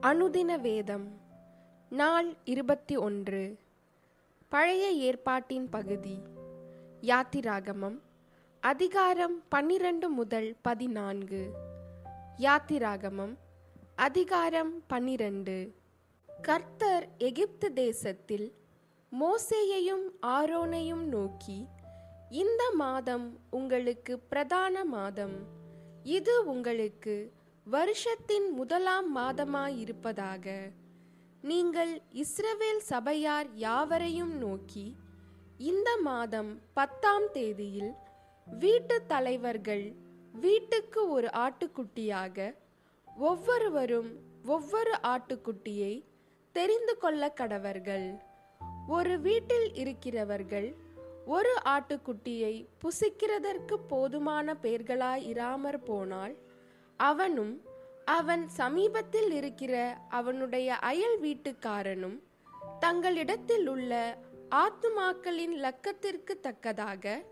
அனுதின வேதம் நாள் இருபத்தி ஒன்று. பழைய ஏற்பாட்டின் பகுதி யாத்திராகமம் அதிகாரம் பன்னிரண்டு முதல் பதினான்கு. யாத்திராகமம் அதிகாரம் பன்னிரண்டு. கர்த்தர் எகிப்து தேசத்தில் மோசேயையும் ஆரோனையும் நோக்கி இந்த மாதம் உங்களுக்கு பிரதான மாதம். இது உங்களுக்கு வருஷத்தின் முதலாம் மாதமாயிருப்பதாக நீங்கள் இஸ்ரவேல் சபையார் யாவரையும் நோக்கி இந்த மாதம் பத்தாம் தேதியில் வீட்டு தலைவர்கள் வீட்டுக்கு ஒரு ஆட்டுக்குட்டியாக ஒவ்வொருவரும் ஒவ்வொரு ஆட்டுக்குட்டியை தெரிந்து கொள்ள கடவர்கள். ஒரு வீட்டில் இருக்கிறவர்கள் ஒரு ஆட்டுக்குட்டியை புசிக்கிறதற்கு போதுமான பேர்களாய் இராமற் போனால் அவனும் அவன் சமீபத்தில் இருக்கிற அவனுடைய அயல் வீட்டுக்காரனும் தங்களிடத்தில் உள்ள ஆத்துமாக்களின் லக்கத்திற்கு தக்கதாக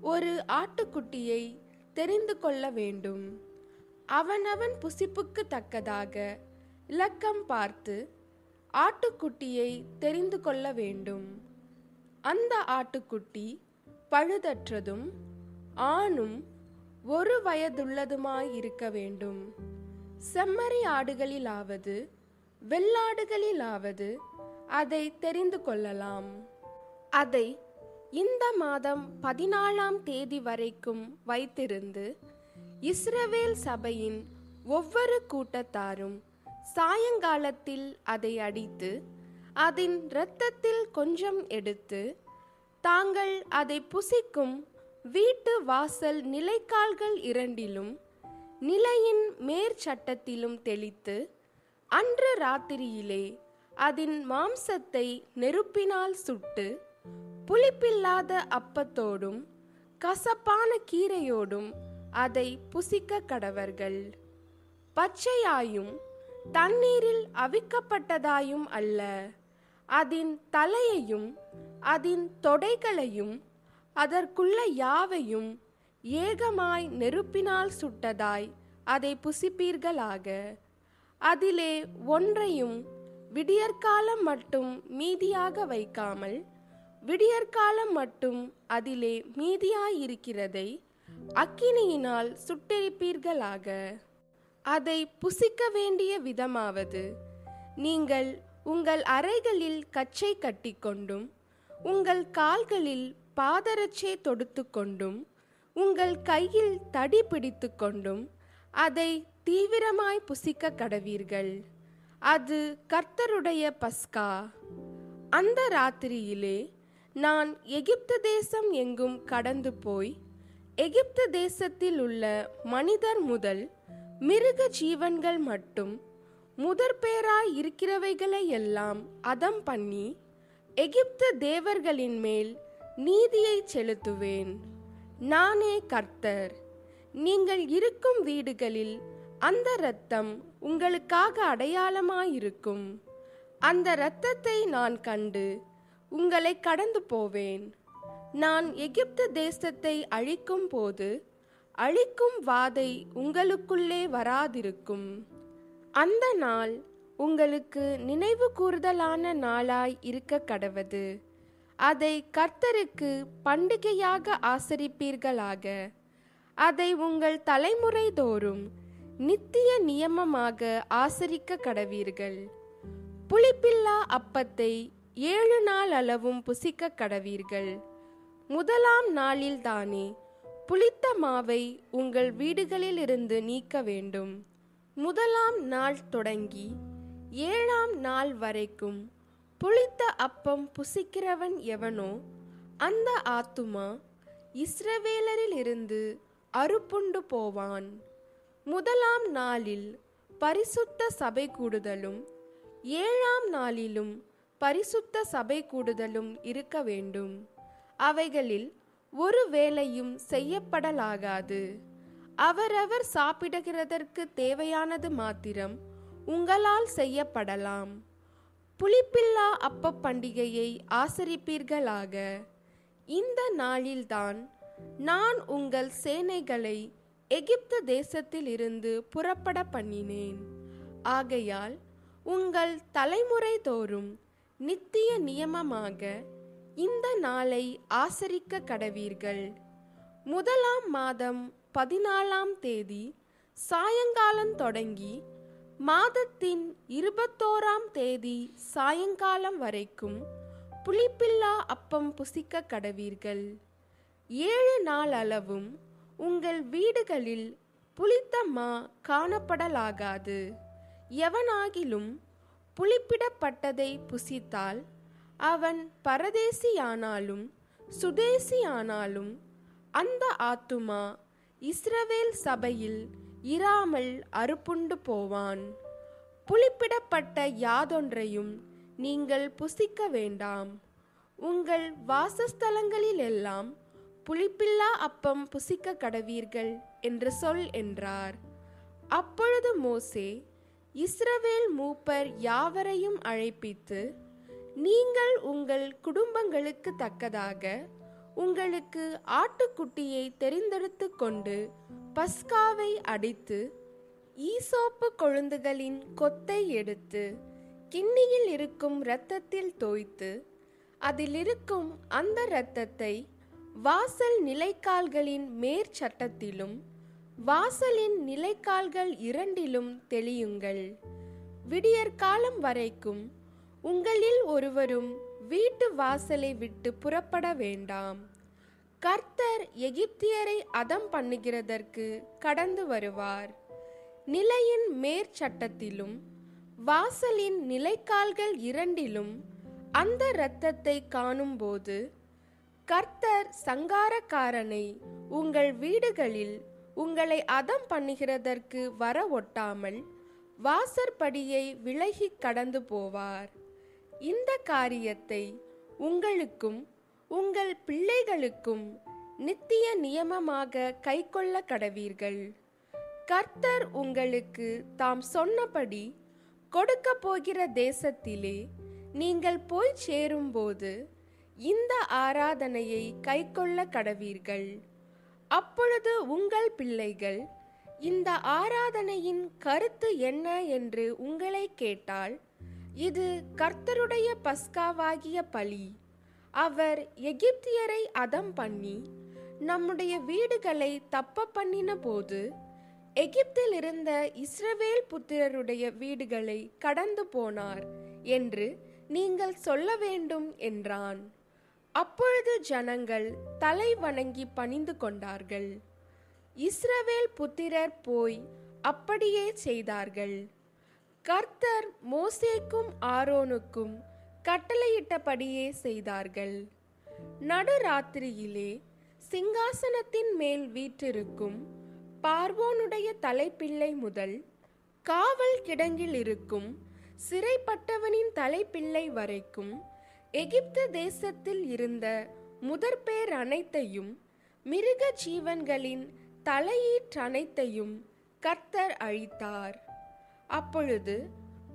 ஒரு ஆட்டுக்குட்டியை தெரிந்து கொள்ள வேண்டும். அவனவன் புசிப்புக்கு தக்கதாக இலக்கம் பார்த்து ஆட்டுக்குட்டியை தெரிந்து கொள்ள வேண்டும். அந்த ஆட்டுக்குட்டி பழுதற்றதும் ஆணும் ஒரு வயதுள்ளதுமாய் இருக்க வேண்டும். செம்மறி ஆடுகளிலாவது வெள்ளாடுகளிலாவது அதை தெரிந்து கொள்ளலாம். அதை இந்த மாதம் பதினாலாம் தேதி வரைக்கும் வைத்திருந்து இஸ்ரவேல் சபையின் ஒவ்வொரு கூட்டத்தாரும் சாயங்காலத்தில் அதை அடித்து அதன் இரத்தத்தில் கொஞ்சம் எடுத்து தாங்கள் அதை புசிக்கும் வீட்டு வாசல் நிலைக்கால்கள் இரண்டிலும் நிலையின் மேற்சட்டத்திலும் தெளித்து அன்று ராத்திரியிலே அதன் மாம்சத்தை நெருப்பினால் சுட்டு புளிப்பில்லாத அப்பத்தோடும் கசப்பான கீரையோடும் அதை புசிக்க கடவர்கள். பச்சையாயும் தண்ணீரில் அவிக்கப்பட்டதாயும் அல்ல அதன் தலையையும் அதன் தொடைகளையும் அதற்குள்ள யாவையும் ஏகமாய் நெருப்பினால் சுட்டதாய் அதை புசிப்பீர்களாக. அதிலே ஒன்றையும் விடியற்காலம் மட்டும் மீதியாக வைக்காமல் விடியற்காலம் மட்டும் அதிலே மீதியாயிருக்கிறதை அக்கினியினால் சுட்டெரிப்பீர்களாக. அதை புசிக்க வேண்டிய விதமாவது நீங்கள் உங்கள் அறைகளில் கச்சை கட்டிக்கொண்டும் உங்கள் கால்களில் பாதரட்சை தொடுத்து கொண்டும் உங்கள் கையில் தடி பிடித்து கொண்டும் அதை தீவிரமாய் புசிக்க கடவீர்கள். அது கர்த்தருடைய பஸ்கா. அந்த ராத்திரியிலே நான் எகிப்து தேசம் எங்கும் கடந்து போய் எகிப்து தேசத்தில் உள்ள மனிதர் முதல் மிருக ஜீவன்கள் மட்டும் முதற்பேராய் இருக்கிறவைகளை எல்லாம் அதம் பண்ணி எகிப்து தேவர்களின் மேல் நீதியை செலுத்துவேன். நானே கர்த்தர். நீங்கள் இருக்கும் வீடுகளில் அந்த இரத்தம் உங்களுக்காக அடையாளமாயிருக்கும். அந்த இரத்தத்தை நான் கண்டு உங்களை கடந்து போவேன். நான் எகிப்து தேசத்தை அழிக்கும் போது அழிக்கும் வாதை உங்களுக்குள்ளே வராதிருக்கும். அந்த நாள் உங்களுக்கு நினைவு கூறுதலான நாளாய் இருக்க கடவது அதை கர்த்தருக்கு பண்டிகையாக ஆசரிப்பீர்களாக. அதை உங்கள் தலைமுறை தோறும் நித்திய நியமமாக ஆசரிக்க கடவீர்கள். புளிப்பில்லா அப்பத்தை ஏழு நாள் அளவும் புசிக்க கடவீர்கள். முதலாம் நாளில் தானே புளித்த மாவை உங்கள் வீடுகளிலிருந்து நீக்க வேண்டும். முதலாம் நாள் தொடங்கி ஏழாம் நாள் வரைக்கும் புளித்த அப்பம் புசிக்கிறவன் எவனோ அந்த ஆத்துமா இஸ்ரவேலரிலிருந்து அறுப்புண்டு போவான். முதலாம் நாளில் பரிசுத்த சபை கூடுதலும் ஏழாம் நாளிலும் பரிசுத்த சபை கூடுதலும் இருக்க வேண்டும். அவைகளில் ஒரு வேலையும் செய்யப்படலாகாது. அவரவர் சாப்பிடுகிறதற்கு தேவையானது மாத்திரம் உங்களால் செய்யப்படலாம். புளிப்பில்லா அப்ப பண்டிகையை ஆசரிப்பீர்களாக? இந்த நாளில்தான் நான் உங்கள் சேனைகளை எகிப்து தேசத்தில் இருந்து புறப்பட பண்ணினேன். ஆகையால் உங்கள் தலைமுறை தோறும் நித்திய நியமமாக இந்த நாளை ஆசரிக்க கடவீர்கள். முதலாம் மாதம் பதினாலாம் தேதி சாயங்காலம் தொடங்கி மாதத்தின் இருபத்தோராம் தேதி சாயங்காலம் வரைக்கும் புளிப்பில்லா அப்பம் புசிக்க கடவீர்கள். ஏழு நாள் அளவும் உங்கள் வீடுகளில் புளித்த மா காணப்படலாகாது. எவனாகிலும் புளிப்பிடப்பட்டதை புசித்தால் அவன் பரதேசியானாலும் சுதேசியானாலும் அந்த ஆத்துமா இஸ்ரவேல் சபையில் இராமல் அறுப்புண்டு போவான். புளிப்பிடப்பட்ட யாதொன்றையும் நீங்கள் புசிக்க வேண்டாம். உங்கள் வாசஸ்தலங்களிலெல்லாம் புளிப்பில்லா அப்பம் புசிக்க கடவீர்கள் என்று சொல் என்றார். அப்பொழுது மோசே இஸ்ரவேல் மூப்பர் யாவரையும் அழைப்பித்து நீங்கள் உங்கள் குடும்பங்களுக்கு தக்கதாக உங்களுக்கு ஆட்டுக்குட்டியை தெரிந்தெடுத்து கொண்டு பஸ்காவை அடித்து ஈசோப்பு கொழுந்துகளின் கொத்தை எடுத்து கிண்ணியில் இருக்கும் இரத்தத்தில் தோய்த்து அதில் இருக்கும் அந்த இரத்தத்தை வாசல் நிலைக்கால்களின் மேற்சட்டத்திலும் வாசலின் நிலைக்கால்கள் இரண்டிலும் தெளியுங்கள். விடியற்காலம் வரைக்கும் உங்களில் ஒருவரும் வீட்டு வாசலை விட்டு புறப்பட வேண்டாம். கர்த்தர் எகிப்தியரை அதம் பண்ணுகிறதற்கு கடந்து வருவார். நிலையின் மேற்சட்டத்திலும் வாசலின் நிலைக்கால்கள் இரண்டிலும் அந்த இரத்தத்தை காணும்போது கர்த்தர் சங்காரக்காரனை உங்கள் வீடுகளில் உங்களை அதம் பண்ணுகிறதற்கு வர ஒட்டாமல் வாசற்படியை விலகி கடந்து போவார். இந்த காரியத்தை உங்களுக்கும் உங்கள் பிள்ளைகளுக்கும் நித்திய நியமமாக கைக்கொள்ள கடவீர்கள். கர்த்தர் உங்களுக்கு தாம் சொன்னபடி கொடுக்க போகிற தேசத்திலே நீங்கள் போய் சேரும்போது இந்த ஆராதனையை கைக்கொள்ள கடவீர்கள். அப்பொழுது உங்கள் பிள்ளைகள் இந்த ஆராதனையின் கருத்து என்ன என்று உங்களை கேட்டால் இது கர்த்தருடைய பஸ்காவாகிய பலி. அவர் எகிப்தியரை அதம் பண்ணி நம்முடைய வீடுகளை தப்ப பண்ணின போது எகிப்தில் இருந்த இஸ்ரவேல் புத்திரருடைய வீடுகளை கடந்து போனார் என்று நீங்கள் சொல்ல வேண்டும் என்றான். அப்பொழுது ஜனங்கள் தலை வணங்கி பணிந்து கொண்டார்கள். இஸ்ரவேல் புத்திரர் போய் அப்படியே செய்தார்கள். கர்த்தர் மோசேக்கும் ஆரோனுக்கும் கட்டளையிட்டபடியே செய்தார்கள். நடுராத்திரியிலே சிங்காசனத்தின் மேல் வீற்றிருக்கும் பார்வோனுடைய தலைப்பிள்ளை முதல் காவல் கிடங்கில் இருக்கும் சிறைப்பட்டவனின் தலைப்பிள்ளை வரைக்கும் எகிப்து தேசத்தில் இருந்த முதற்பேர் அனைத்தையும் மிருக ஜீவன்களின் தலையீற்றனைத்தையும் கர்த்தர் அழித்தார். அப்பொழுது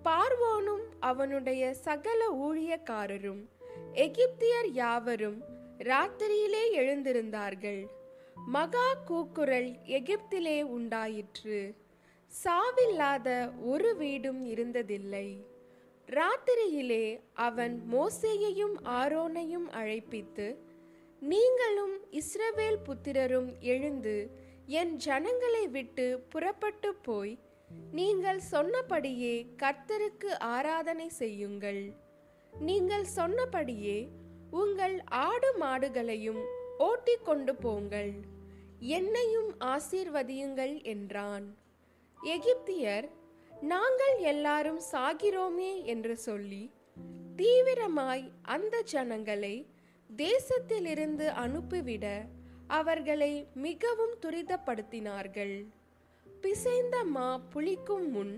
பார்வோனும் அவனுடைய சகல ஊழியக்காரரும் எகிப்தியர் யாவரும் ராத்திரியிலே எழுந்திருந்தார்கள். மகா கூக்குரல் எகிப்திலே உண்டாயிற்று. சாவில்லாத ஒரு வீடும் இருந்ததில்லை. ராத்திரியிலே அவன் மோசேயையும் ஆரோனையும் அழைப்பித்து நீங்களும் இஸ்ரவேல் புத்திரரும் எழுந்து என் ஜனங்களை விட்டு புறப்பட்டு போய் நீங்கள் சொன்னபடியே கர்த்தருக்கு ஆராதனை செய்யுங்கள். நீங்கள் சொன்னபடியே உங்கள் ஆடு மாடுகளையும் ஓட்டிக் கொண்டு போங்கள். என்னையும் ஆசீர்வதியுங்கள் என்றான். எகிப்தியர் நாங்கள் எல்லாரும் சாகிறோமே என்று சொல்லி தீவிரமாய் அந்த ஜனங்களை தேசத்திலிருந்து அனுப்பிவிட அவர்களை மிகவும் துரிதப்படுத்தினார்கள். பிசைந்த மா புளிக்கும் முன்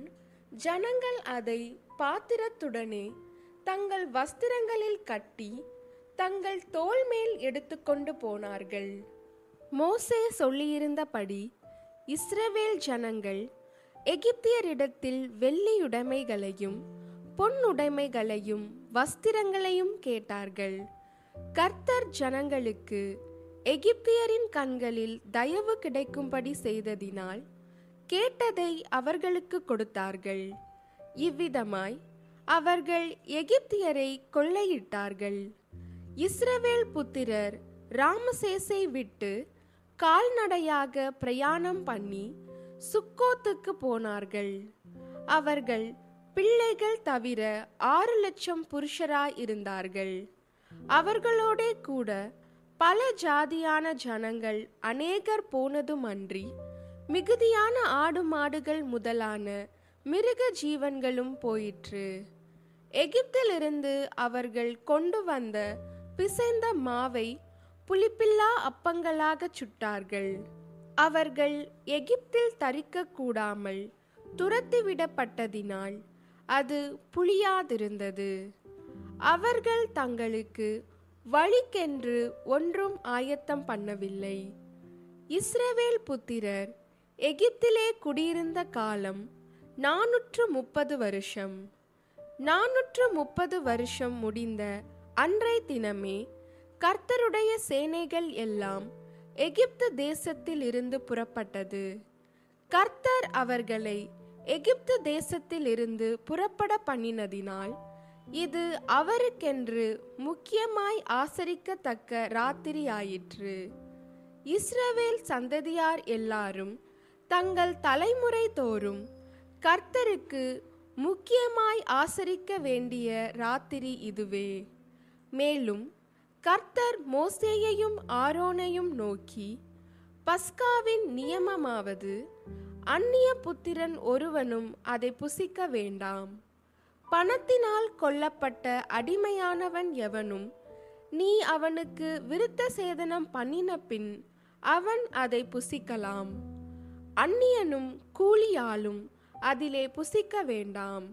ஜனங்கள் அதை பாத்திரத்துடனே தங்கள் வஸ்திரங்களில் கட்டி தங்கள் தோல் மேல் எடுத்துக்கொண்டு போனார்கள். மோசே சொல்லியிருந்தபடி இஸ்ரவேல் ஜனங்கள் எகிப்தியரிடத்தில் வெள்ளியுடைமைகளையும் பொன்னுடைமைகளையும் வஸ்திரங்களையும் கேட்டார்கள். கர்த்தர் ஜனங்களுக்கு எகிப்தியரின் கண்களில் தயவு கிடைக்கும்படி செய்ததினால் கேட்டதை அவர்களுக்கு கொடுத்தார்கள். இவ்விதமாய் அவர்கள் எகிப்தியரை கொள்ளையிட்டார்கள். இஸ்ரவேல் புத்திரர் ராமசேசை விட்டு கால்நடையாக பிரயாணம் பண்ணி சுக்கோத்துக்கு போனார்கள். அவர்கள் பிள்ளைகள் தவிர ஆறு லட்சம் புருஷராய் இருந்தார்கள். அவர்களோடே கூட பல ஜாதியான ஜனங்கள் அநேகர் போனதுமன்றி மிகுதியான ஆடு மாடுகள் முதலான மிருக ஜீவன்களும் போயிற்று. எகிப்திலிருந்து அவர்கள் கொண்டு வந்த பிசைந்த மாவை புளிப்பில்லா அப்பங்களாக சுட்டார்கள். அவர்கள் எகிப்தில் தரிக்க கூடாமல் துரத்திவிடப்பட்டதினால் அது புளியாதிருந்தது. அவர்கள் தங்களுக்கு வழிக்கென்று ஒன்றும் ஆயத்தம் பண்ணவில்லை. இஸ்ரவேல் புத்திரர் எகிப்திலே குடியிருந்த காலம் நானூற்று முப்பது வருஷம். நானூற்று முப்பது வருஷம் முடிந்த அன்றை தினமே கர்த்தருடைய சேனைகள் எல்லாம் எகிப்து தேசத்தில் இருந்து புறப்பட்டது. கர்த்தர் அவர்களை எகிப்து தேசத்தில் இருந்து புறப்பட பண்ணினதினால் இது அவருக்கென்று முக்கியமாய் ஆசரிக்கத்தக்க ராத்திரி ஆயிற்று இஸ்ரவேல் சந்ததியார் எல்லாரும் தங்கள் தலைமுறை தோறும் கர்த்தருக்கு முக்கியமாய் ஆசரிக்க வேண்டிய ராத்திரி இதுவே. மேலும் கர்த்தர் மோசேயையும் ஆரோனையும் நோக்கி பஸ்காவின் நியமமாவது அந்நிய புத்திரன் ஒருவனும் அதை புசிக்க வேண்டாம். பணத்தினால் கொல்லப்பட்ட அடிமையானவன் எவனும் நீ அவனுக்கு விருத்த சேதனம் பண்ணின பின் அவன் அதை புசிக்கலாம். அந்நியனும் கூலியாலும் அதிலே புசிக்க வேண்டாம்.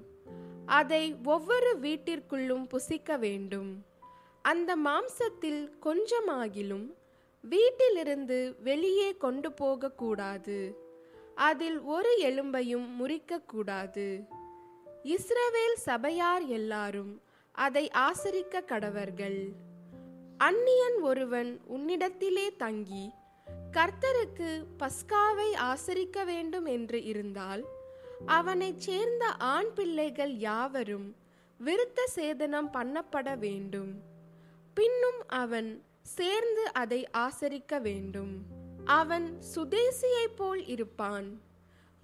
அதை ஒவ்வொரு வீட்டிற்குள்ளும் புசிக்க வேண்டும். அந்த மாம்சத்தில் கொஞ்சமாகிலும் வீட்டிலிருந்து வெளியே கொண்டு போகக்கூடாது. அதில் ஒரு எலும்பையும் முறிக்கக்கூடாது. இஸ்ரவேல் சபையார் எல்லாரும் அதை ஆசரிக்க கடவர்கள். அந்நியன் ஒருவன் உன்னிடத்திலே தங்கி கர்த்தருக்கு பஸ்காவை ஆசரிக்க வேண்டும் என்று இருந்தால் அவனைச் சேர்ந்த ஆண் பிள்ளைகள் யாவரும் விருத்த சேதனம் பண்ணப்பட வேண்டும். பின்னும் அவன் சேர்ந்து அதை ஆசரிக்க வேண்டும். அவன் சுதேசியைப் போல் இருப்பான்.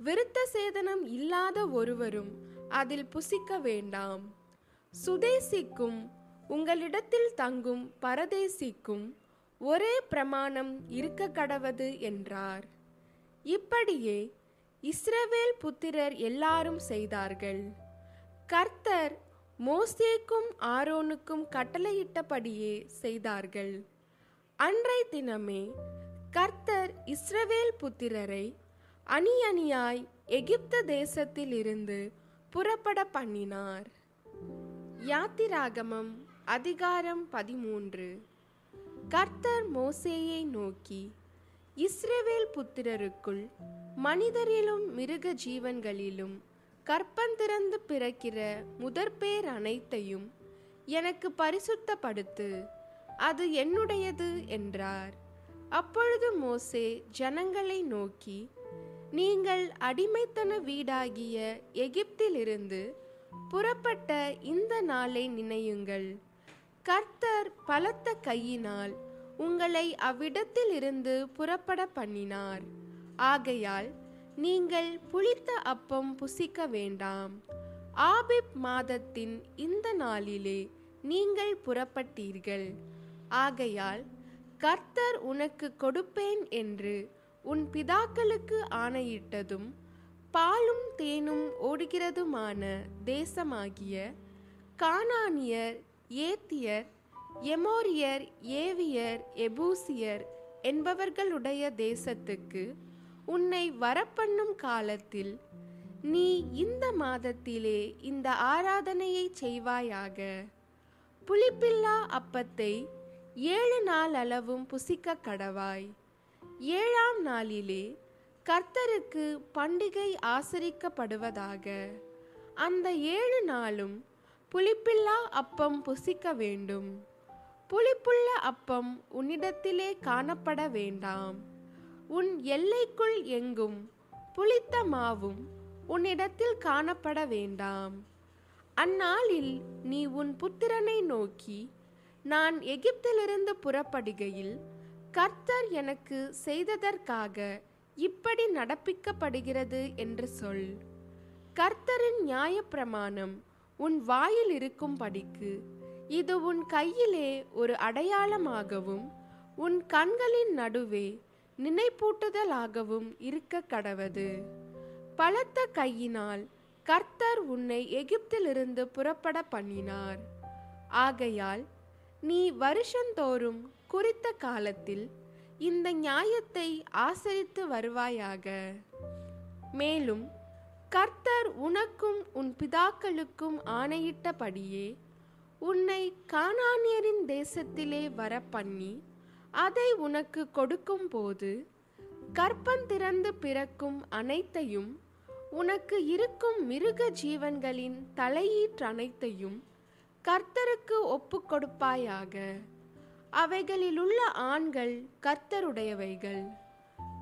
விருத்த சேதனம் இல்லாத ஒருவரும் அதில் புசிக்க வேண்டாம். சுதேசிக்கும் உங்களிடத்தில் தங்கும் பரதேசிக்கும் ஒரே பிரமாணம் இருக்க கடவது என்றார். இப்படியே இஸ்ரவேல் புத்திரர் எல்லாரும் செய்தார்கள். கர்த்தர் மோசேக்கும் ஆரோனுக்கும் கட்டளையிட்டபடியே செய்தார்கள். அன்றை தினமே கர்த்தர் இஸ்ரவேல் புத்திரரை அணி அணியாய் எகிப்து தேசத்தில் இருந்து புறப்பட பண்ணினார். யாத்திராகமம் அதிகாரம் பதிமூன்று. கர்த்தர் மோசேயை நோக்கி இஸ்ரேவேல் புத்திரருக்குள் மனிதரிலும் மிருக ஜீவன்களிலும் கற்பந்திறந்து பிறக்கிற முதற்பேர் அனைத்தையும் எனக்கு பரிசுத்தப்படுத்து அது என்னுடையது என்றார். அப்பொழுது மோசே ஜனங்களை நோக்கி நீங்கள் அடிமைத்தன வீடாகிய எகிப்திலிருந்து புறப்பட்ட இந்த நாளை நினையுங்கள். கர்த்தர் பலத்த கையினால் உங்களை அவ்விடத்தில் இருந்து புறப்பட பண்ணினார். ஆகையால் நீங்கள் புளித்த அப்பம் புசிக்க வேண்டாம். ஆபிப் மாதத்தின் இந்த நாளிலே நீங்கள் புறப்பட்டீர்கள். ஆகையால் கர்த்தர் உனக்கு கொடுப்பேன் என்று உன் பிதாக்களுக்கு ஆணையிட்டதும் பாலும் தேனும் ஓடுகிறதுமான தேசமாகிய கானானியர் ஏத்தியர் எமோரியர் ஏவியர் எபூசியர் என்பவர்களுடைய தேசத்துக்கு உன்னை வரப்பண்ணும் காலத்தில் நீ இந்த மாதத்திலே இந்த ஆராதனையை செய்வாயாக. புளிப்பில்லா அப்பத்தை ஏழு நாள் அளவும் புசிக்க கடவாய். ஏழாம் நாளிலே கர்த்தருக்கு பண்டிகை ஆசரிக்கப்படுவதாக. அந்த ஏழு நாளும் புளிப்பில்லா அப்பம் புசிக்க வேண்டும். புளிப்புள்ள அப்பம் உன்னிடத்திலே காணப்பட வேண்டாம். உன் எல்லைக்குள் எங்கும் புளித்த மாவும் உன்னிடத்தில் காணப்பட வேண்டாம். அந்நாளில் நீ உன் புத்திரனை நோக்கி நான் எகிப்திலிருந்து புறப்படுகையில் கர்த்தர் எனக்கு செய்ததற்காக இப்படி நடப்பிக்கப்படுகிறது என்று சொல். கர்த்தரின் நியாயப்பிரமாணம் உன் வாயில் இருக்கும்படிக்கு இது உன் கையிலே ஒரு அடையாளமாகவும் உன் கண்களின் நடுவே நினைப்பூட்டுதலாகவும் இருக்க கடவது. பலத்த கையினால் கர்த்தர் உன்னை எகிப்திலிருந்து புறப்பட பண்ணினார். ஆகையால் நீ வருஷந்தோறும் குறித்த காலத்தில் இந்த நியாயத்தை ஆசரித்து வருவாயாக. மேலும் கர்த்தர் உனக்கும் உன் பிதாக்களுக்கும் ஆணையிட்டபடியே உன்னை கானானியரின் தேசத்திலே வர பண்ணி அதை உனக்கு கொடுக்கும் போது கற்பந்திறந்து பிறக்கும் அனைத்தையும் உனக்கு இருக்கும் மிருக ஜீவன்களின் தலையீற்று அனைத்தையும் கர்த்தருக்கு ஒப்பு கொடுப்பாயாக. அவைகளிலுள்ள ஆண்கள் கர்த்தருடையவைகள்.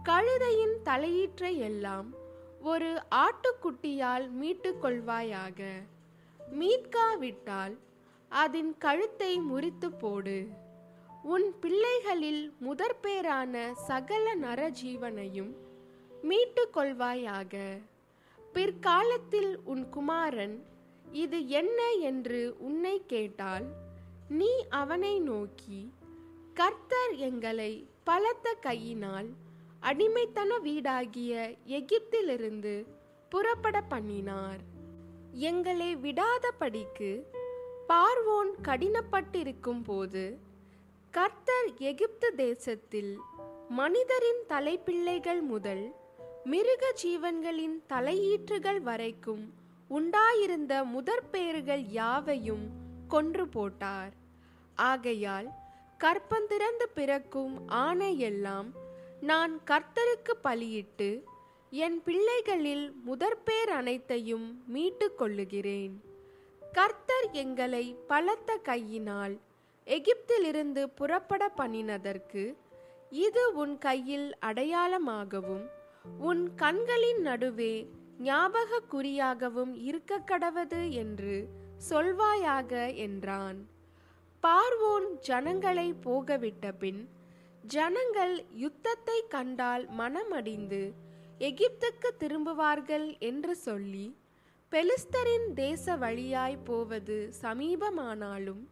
கழுதையின் தலையீற்றை எல்லாம் ஒரு ஆட்டுக்குட்டியால் மீட்டுக்கொள்வாயாக. மீட்காவிட்டால் அதன் கழுத்தை முறித்து போடு. உன் பிள்ளைகளில் முதற்பேரான சகல நரஜீவனையும் மீட்டுக்கொள்வாயாக. பிற்காலத்தில் உன் குமாரன் இது என்ன என்று உன்னை கேட்டால் நீ அவனை நோக்கி கர்த்தர் எங்களை பலத்த கையினால் அடிமைத்தன வீடாகிய எகிப்திலிருந்து புறப்பட பண்ணினார். எங்களை விடாதபடிக்கு பார்வோன் கடினப்பட்டிருக்கும் போது கர்த்தர் எகிப்து தேசத்தில் மனிதரின் தலைப்பிள்ளைகள் முதல் மிருக ஜீவன்களின் தலையீற்றுகள் வரைக்கும் உண்டாயிருந்த முதற்பேறுகள் யாவையும் கொன்று போட்டார். ஆகையால் கற்பந்திறந்து பிறக்கும் ஆணை எல்லாம் நான் கர்த்தருக்கு பலியிட்டு என் பிள்ளைகளில் முதற்பேர் அனைத்தையும் மீட்டு கொள்ளுகிறேன் கர்த்தர் எங்களை பலத்த கையினால் எகிப்திலிருந்து புறப்பட பண்ணினதற்கு இது உன் கையில் அடையாளமாகவும் உன் கண்களின் நடுவே ஞாபக குறியாகவும் இருக்க கடவது என்று சொல்வாயாக என்றான். பார்வோன் ஜனங்களை போகவிட்ட பின் ஜனங்கள் யுத்தத்தை கண்டால் மனமடிந்து எகிப்துக்கு திரும்புவார்கள் என்று சொல்லி பெலிஸ்தரின் தேச வழியாய் போவது சமீபமானாலும்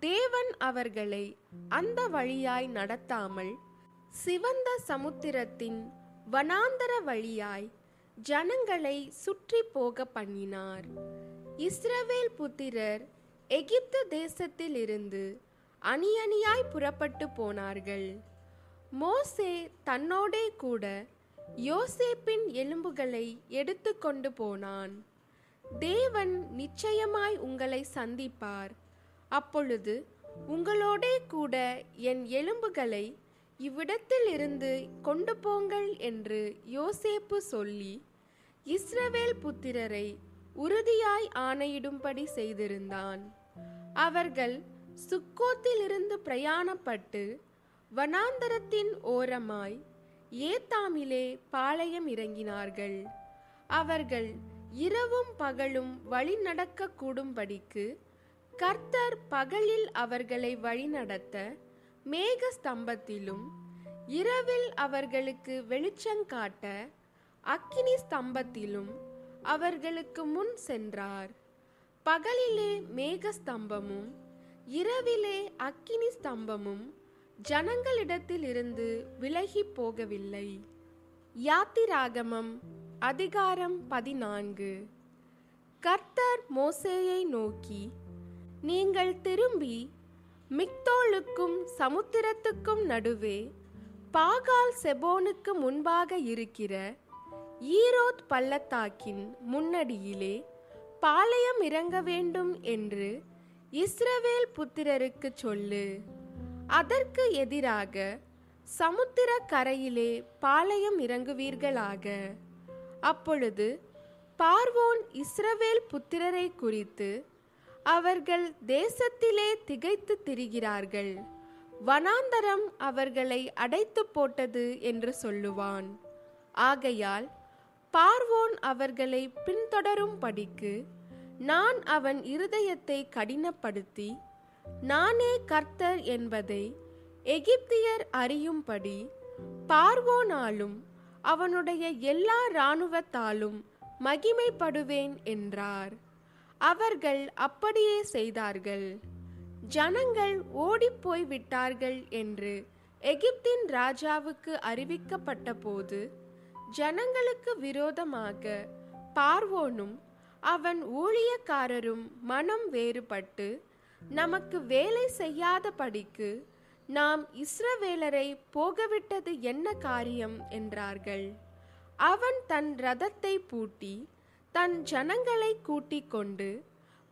தேவன் அவர்களை அந்த வழியாய் நடத்தாமல் சிவந்த சமுத்திரத்தின் வனாந்தர வழியாய் ஜனங்களை சுற்றி போக பண்ணினார். இஸ்ரவேல் புத்திரர் எகிப்து தேசத்திலிருந்து அணி அணியாய் புறப்பட்டு போனார்கள். மோசே தன்னோடே கூட யோசேப்பின் எலும்புகளை எடுத்து கொண்டு போனான். தேவன் நிச்சயமாய் உங்களை சந்திப்பார். அப்பொழுது உங்களோடே கூட என் எலும்புகளை இவ்விடத்தில் இருந்து கொண்டு போங்கள் என்று யோசேப்பு சொல்லி இஸ்ரவேல் புத்திரரை உறுதியாய் ஆணையிடும்படி செய்திருந்தான். அவர்கள் சுக்கோத்திலிருந்து பிரயாணப்பட்டு வனாந்தரத்தின் ஓரமாய் ஏத்தாமிலே பாளையம் இறங்கினார்கள். அவர்கள் இரவும் பகலும் வழி கூடும்படிக்கு கர்த்தர் பகலில் அவர்களை வழிநடத்த மேக ஸ்தம்பத்திலும் இரவில் அவர்களுக்கு வெளிச்சங்காட்ட அக்கினி ஸ்தம்பத்திலும் அவர்களுக்கு முன் சென்றார். பகலிலே மேக ஸ்தம்பமும் இரவிலே அக்கினி ஸ்தம்பமும் ஜனங்களிடத்திலிருந்து விலகி போகவில்லை. யாத்திராகமம் அதிகாரம் பதினான்கு. கர்த்தர் மோசேயை நோக்கி நீங்கள் திரும்பி மிக்தோலுக்கும் சமுத்திரத்துக்கும் நடுவே பாகால் செபோனுக்கு முன்பாக இருக்கிற ஈரோத் பள்ளத்தாக்கின் முன்னடியிலே பாளையம் இறங்க வேண்டும் என்று இஸ்ரவேல் புத்திரருக்கு சொல்லு. அதற்கு எதிராக சமுத்திர கரையிலே பாளையம் இறங்குவீர்களாக. அப்பொழுது பார்வோன் இஸ்ரவேல் புத்திரரை குறித்து அவர்கள் தேசத்திலே திகைத்து திரிகிறார்கள். வனாந்தரம் அவர்களை அடைத்து போட்டது என்று சொல்லுவான். ஆகையால் பார்வோன் அவர்களை பின்தொடரும் படிக்கு நான் அவன் இருதயத்தை கடினப்படுத்தி நானே கர்த்தர் என்பதை எகிப்தியர் அறியும்படி பார்வோனாலும் அவனுடைய எல்லா இராணுவத்தாலும் மகிமைப்படுவேன் என்றார். அவர்கள் அப்படியே செய்தார்கள். ஜனங்கள் ஓடிப்போய் விட்டார்கள் என்று எகிப்தின் ராஜாவுக்கு அறிவிக்கப்பட்டபோது ஜனங்களுக்கு விரோதமாக பார்வோனும் அவன் ஊழியக்காரரும் மனம் வேறுபட்டு நமக்கு வேலை செய்யாதபடிக்கு நாம் இஸ்ரவேலரை போகவிட்டது என்ன காரியம் என்றார்கள். அவன் தன் ரதத்தை பூட்டி தன் ஜனங்களை கூட்டிக் கொண்டு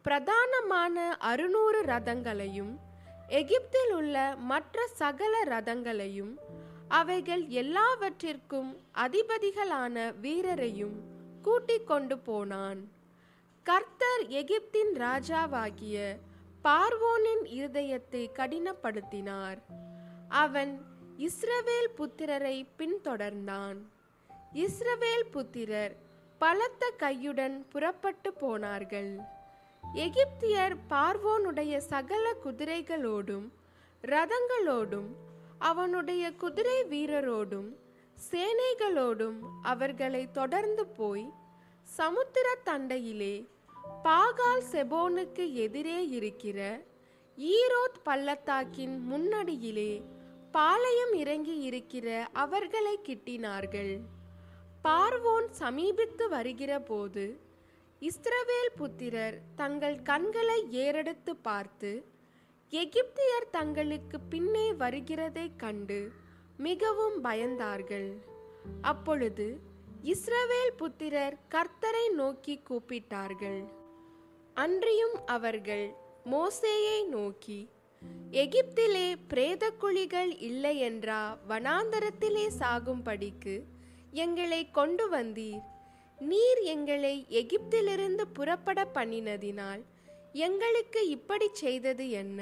பிரதானமான அறுநூறு ரதங்களையும் எகிப்தில் உள்ள மற்ற சகல ரதங்களையும் அவைகள் எல்லாவற்றிற்கும் அதிபதிகளான வீரரையும் கூட்டிக் கொண்டு போனான். கர்த்தர் எகிப்தின் ராஜாவாகிய பார்வோனின் இருதயத்தை கடினப்படுத்தினார். அவன் இஸ்ரவேல் புத்திரரை பின்தொடர்ந்தான். இஸ்ரவேல் புத்திரர் பலத்த கையுடன் புறப்பட்டு போனார்கள். எகிப்தியர் பார்வோனுடைய சகல குதிரைகளோடும் ரதங்களோடும் அவனுடைய குதிரை வீரரோடும் சேனைகளோடும் அவர்களை தொடர்ந்து போய் சமுத்திர தண்டையிலே பாகால் செபோனுக்கு எதிரே இருக்கிற ஈரோத் பள்ளத்தாக்கின் முன்னடியிலே பாளையம் இறங்கி இருக்கிற அவர்களை கிட்டினார்கள். பார்வோன் சமீபித்து வருகிற போது இஸ்ரவேல் புத்திரர் தங்கள் கண்களை ஏறெடுத்து பார்த்து எகிப்தியர் தங்களுக்கு பின்னே வருகிறதைக் கண்டு மிகவும் பயந்தார்கள். அப்பொழுது இஸ்ரவேல் புத்திரர் கர்த்தரை நோக்கி கூப்பிட்டார்கள். அன்றியும் அவர்கள் மோசேயை நோக்கி எகிப்திலே பிரேத குழிகள் இல்லை என்றா வனாந்தரத்திலே சாகும்படிக்கு எங்களை கொண்டு வந்தீர். நீர் எங்களை எகிப்திலிருந்து புறப்பட பண்ணினதினால் எங்களுக்கு இப்படி செய்தது என்ன?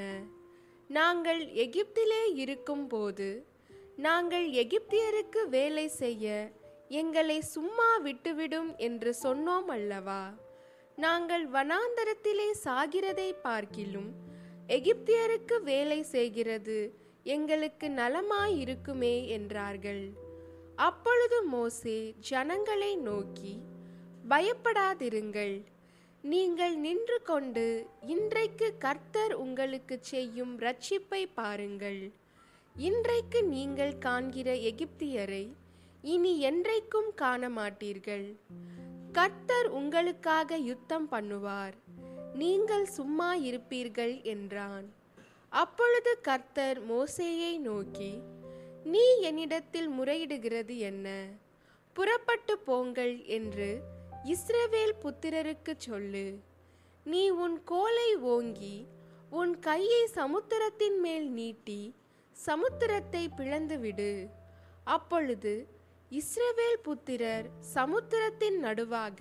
நாங்கள் எகிப்திலே இருக்கும்போது நாங்கள் எகிப்தியருக்கு வேலை செய்ய எங்களை சும்மா விட்டுவிடும் என்று சொன்னோம் அல்லவா? நாங்கள் வனாந்தரத்திலே சாகிறதை பார்க்கிலும் எகிப்தியருக்கு வேலை செய்கிறது எங்களுக்கு நலமாயிருக்குமே என்றார்கள். அப்பொழுது மோசே ஜனங்களை நோக்கி பயப்படாதிருங்கள். நீங்கள் நின்று கொண்டு இன்றைக்கு கர்த்தர் உங்களுக்கு செய்யும் ரட்சிப்பை பாருங்கள். இன்றைக்கு நீங்கள் காண்கிற எகிப்தியரை இனி என்றைக்கும் காண மாட்டீர்கள் கர்த்தர் உங்களுக்காக யுத்தம் பண்ணுவார். நீங்கள் சும்மா இருப்பீர்கள் என்றான். அப்பொழுது கர்த்தர் மோசேயை நோக்கி நீ என்னிடத்தில் முறையிடுகிறது என்ன? புறப்பட்டு போங்கள் என்று இஸ்ரவேல் புத்திரருக்கு சொல்லு. நீ உன் கோலை ஓங்கி உன் கையை சமுத்திரத்தின் மேல் நீட்டி சமுத்திரத்தை பிளந்துவிடு. அப்பொழுது இஸ்ரவேல் புத்திரர் சமுத்திரத்தின் நடுவாக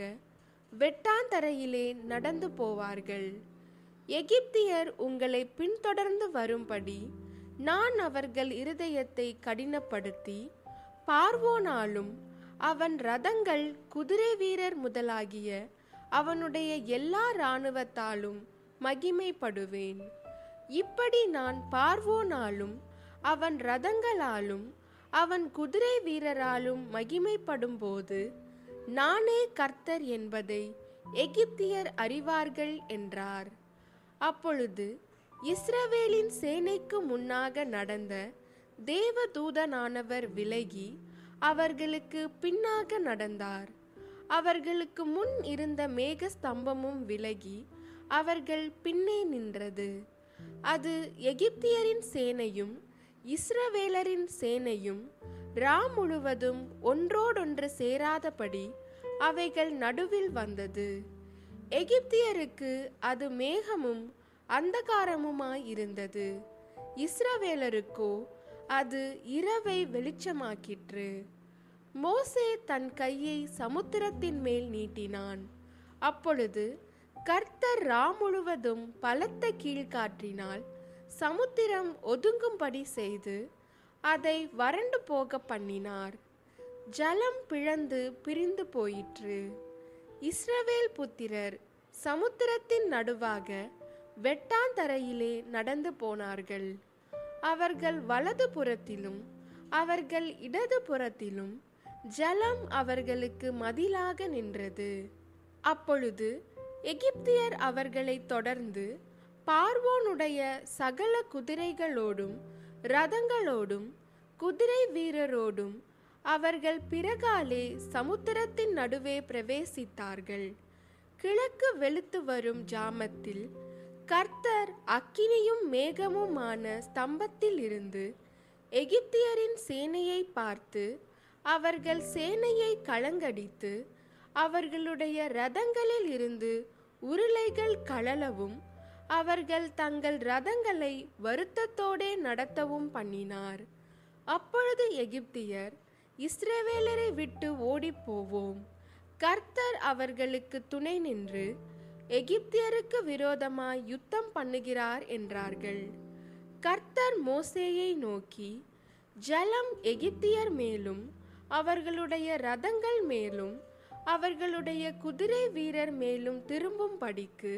வெட்டாந்தரையிலே நடந்து போவார்கள். எகிப்தியர் உங்களை பின்தொடர்ந்து வரும்படி நான் அவர்கள் இருதயத்தை கடினப்படுத்தி பார்வோனாலும் அவன் ரதங்கள் குதிரை வீரர் முதலாகிய அவனுடைய எல்லா இராணுவத்தாலும் மகிமைப்படுவேன். இப்படி நான் பார்வோனாலும் அவன் ரதங்களாலும் அவன் குதிரை வீரராலும் மகிமைப்படும்போது நானே கர்த்தர் என்பதை எகிப்தியர் அறிவார்கள் என்றார். அப்பொழுது இஸ்ரவேலின் சேனைக்கு முன்னாக நடந்த தேவதூதனானவர் விலகி அவர்களுக்கு பின்னாக நடந்தார். அவர்களுக்கு முன் இருந்த மேக ஸ்தம்பமும் விலகி அவர்கள் பின்னே நின்றது. அது எகிப்தியரின் சேனையும் இஸ்ரவேலரின் சேனையும் ரா முழுவதும் ஒன்றோடொன்று சேராதபடி அவைகள் நடுவில் வந்தது. எகிப்தியருக்கு அது மேகமும் அந்தகாரமுமாய் இருந்தது. இஸ்ரவேலருக்கோ அது இரவை வெளிச்சமாக்கிற்று. மோசே தன் கையை சமுத்திரத்தின் மேல் நீட்டினான். அப்பொழுது கர்த்தர் ரா முழுவதும் பலத்த கீழ்காற்றினால் சமுத்திரம் ஒதுங்கும்படி செய்து அதை வறண்டு போக பண்ணினார். ஜலம் பிளந்து பிரிந்து போயிற்று. இஸ்ரவேல் புத்திரர் சமுத்திரத்தின் நடுவாக வெட்டாந்தரையிலே நடந்து போனார்கள். அவர்கள் வலது புறத்திலும் அவர்கள் இடது புறத்திலும் ஜலம் அவர்களுக்கு மதிலாக நின்றது. அப்பொழுது எகிப்தியர் அவர்களை தொடர்ந்து பார்வோனுடைய சகல குதிரைகளோடும் ரதங்களோடும் குதிரை வீரரோடும் அவர்கள் பிறகாலே சமுத்திரத்தின் நடுவே பிரவேசித்தார்கள். கிழக்கு வெளுத்து வரும் ஜாமத்தில் கர்த்தர் அக்கினியும் மேகமுமான ஸ்தம்பத்தில் இருந்து எகிப்தியரின் சேனையை பார்த்து அவர்கள் சேனையை கலங்கடித்து அவர்களுடைய ரதங்களில் இருந்து உருளைகள் கழலவும் அவர்கள் தங்கள் ரதங்களை வருத்தத்தோடே நடத்தவும் பண்ணினார். அப்பொழுது எகிப்தியர் இஸ்ரேவேலரை விட்டு ஓடிப்போவோம். கர்த்தர் அவர்களுக்கு துணை நின்று எகிப்தியருக்கு விரோதமாய் யுத்தம் பண்ணுகிறார் என்றார்கள். கர்த்தர் மோசேயை நோக்கி ஜலம் எகிப்தியர் மேலும் அவர்களுடைய ரதங்கள் மேலும் அவர்களுடைய குதிரை வீரர் மேலும் திரும்பும் படிக்கு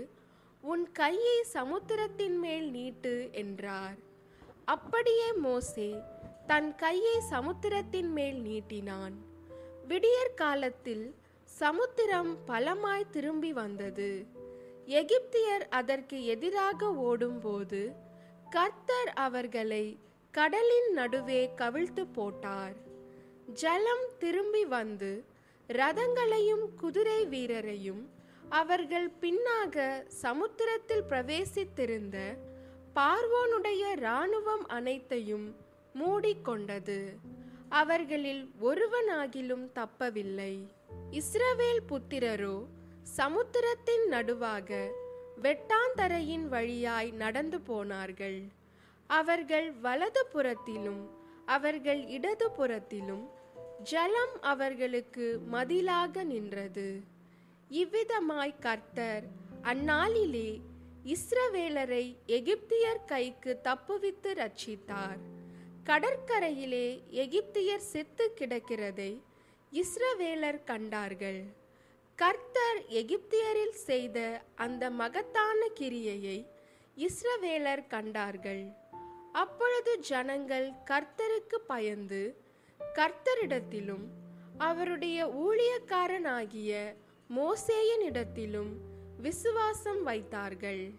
உன் கையை சமுத்திரத்தின் மேல் நீட்டு என்றார். அப்படியே மோசே தன் கையை சமுத்திரத்தின் மேல் நீட்டினான். விடியற் காலத்தில் சமுத்திரம் பலமாய் திரும்பி வந்தது. எகிப்தியர் அதற்கு எதிராக ஓடும்போது கர்த்தர் அவர்களை கடலின் நடுவே கவிழ்த்து போட்டார். ஜலம் திரும்பி வந்து ரதங்களையும் குதிரை வீரரையும் அவர்கள் பின்னாக சமுத்திரத்தில் பிரவேசித்திருந்த பார்வோனுடைய இராணுவம் அனைத்தையும் மூடிக்கொண்டது. அவர்களில் ஒருவனாகிலும் தப்பவில்லை. இஸ்ரவேல் புத்திரரோ சமுத்திரத்தின் நடுவாக வெட்டாந்தரையின் வழியாய் நடந்து போனார்கள். அவர்கள் வலது புறத்திலும் அவர்கள் இடது புறத்திலும் ஜலம் அவர்களுக்கு மதிலாக நின்றது. இவ்விதமாய் கர்த்தர் அந்நாளிலே இஸ்ரவேலரை எகிப்தியர் கைக்கு தப்புவித்து ரட்சித்தார் கடற்கரையிலே எகிப்தியர் செத்து கிடக்கிறதை இஸ்ரவேலர் கண்டார்கள். கர்த்தர் எகிப்தியரில் செய்த அந்த மகத்தான கிரியையை இஸ்ரவேலர் கண்டார்கள். அப்பொழுது ஜனங்கள் கர்த்தருக்கு பயந்து கர்த்தரிடத்திலும் அவருடைய ஊழியக்காரனாகிய மோசேயனிடத்திலும் விசுவாசம் வைத்தார்கள்.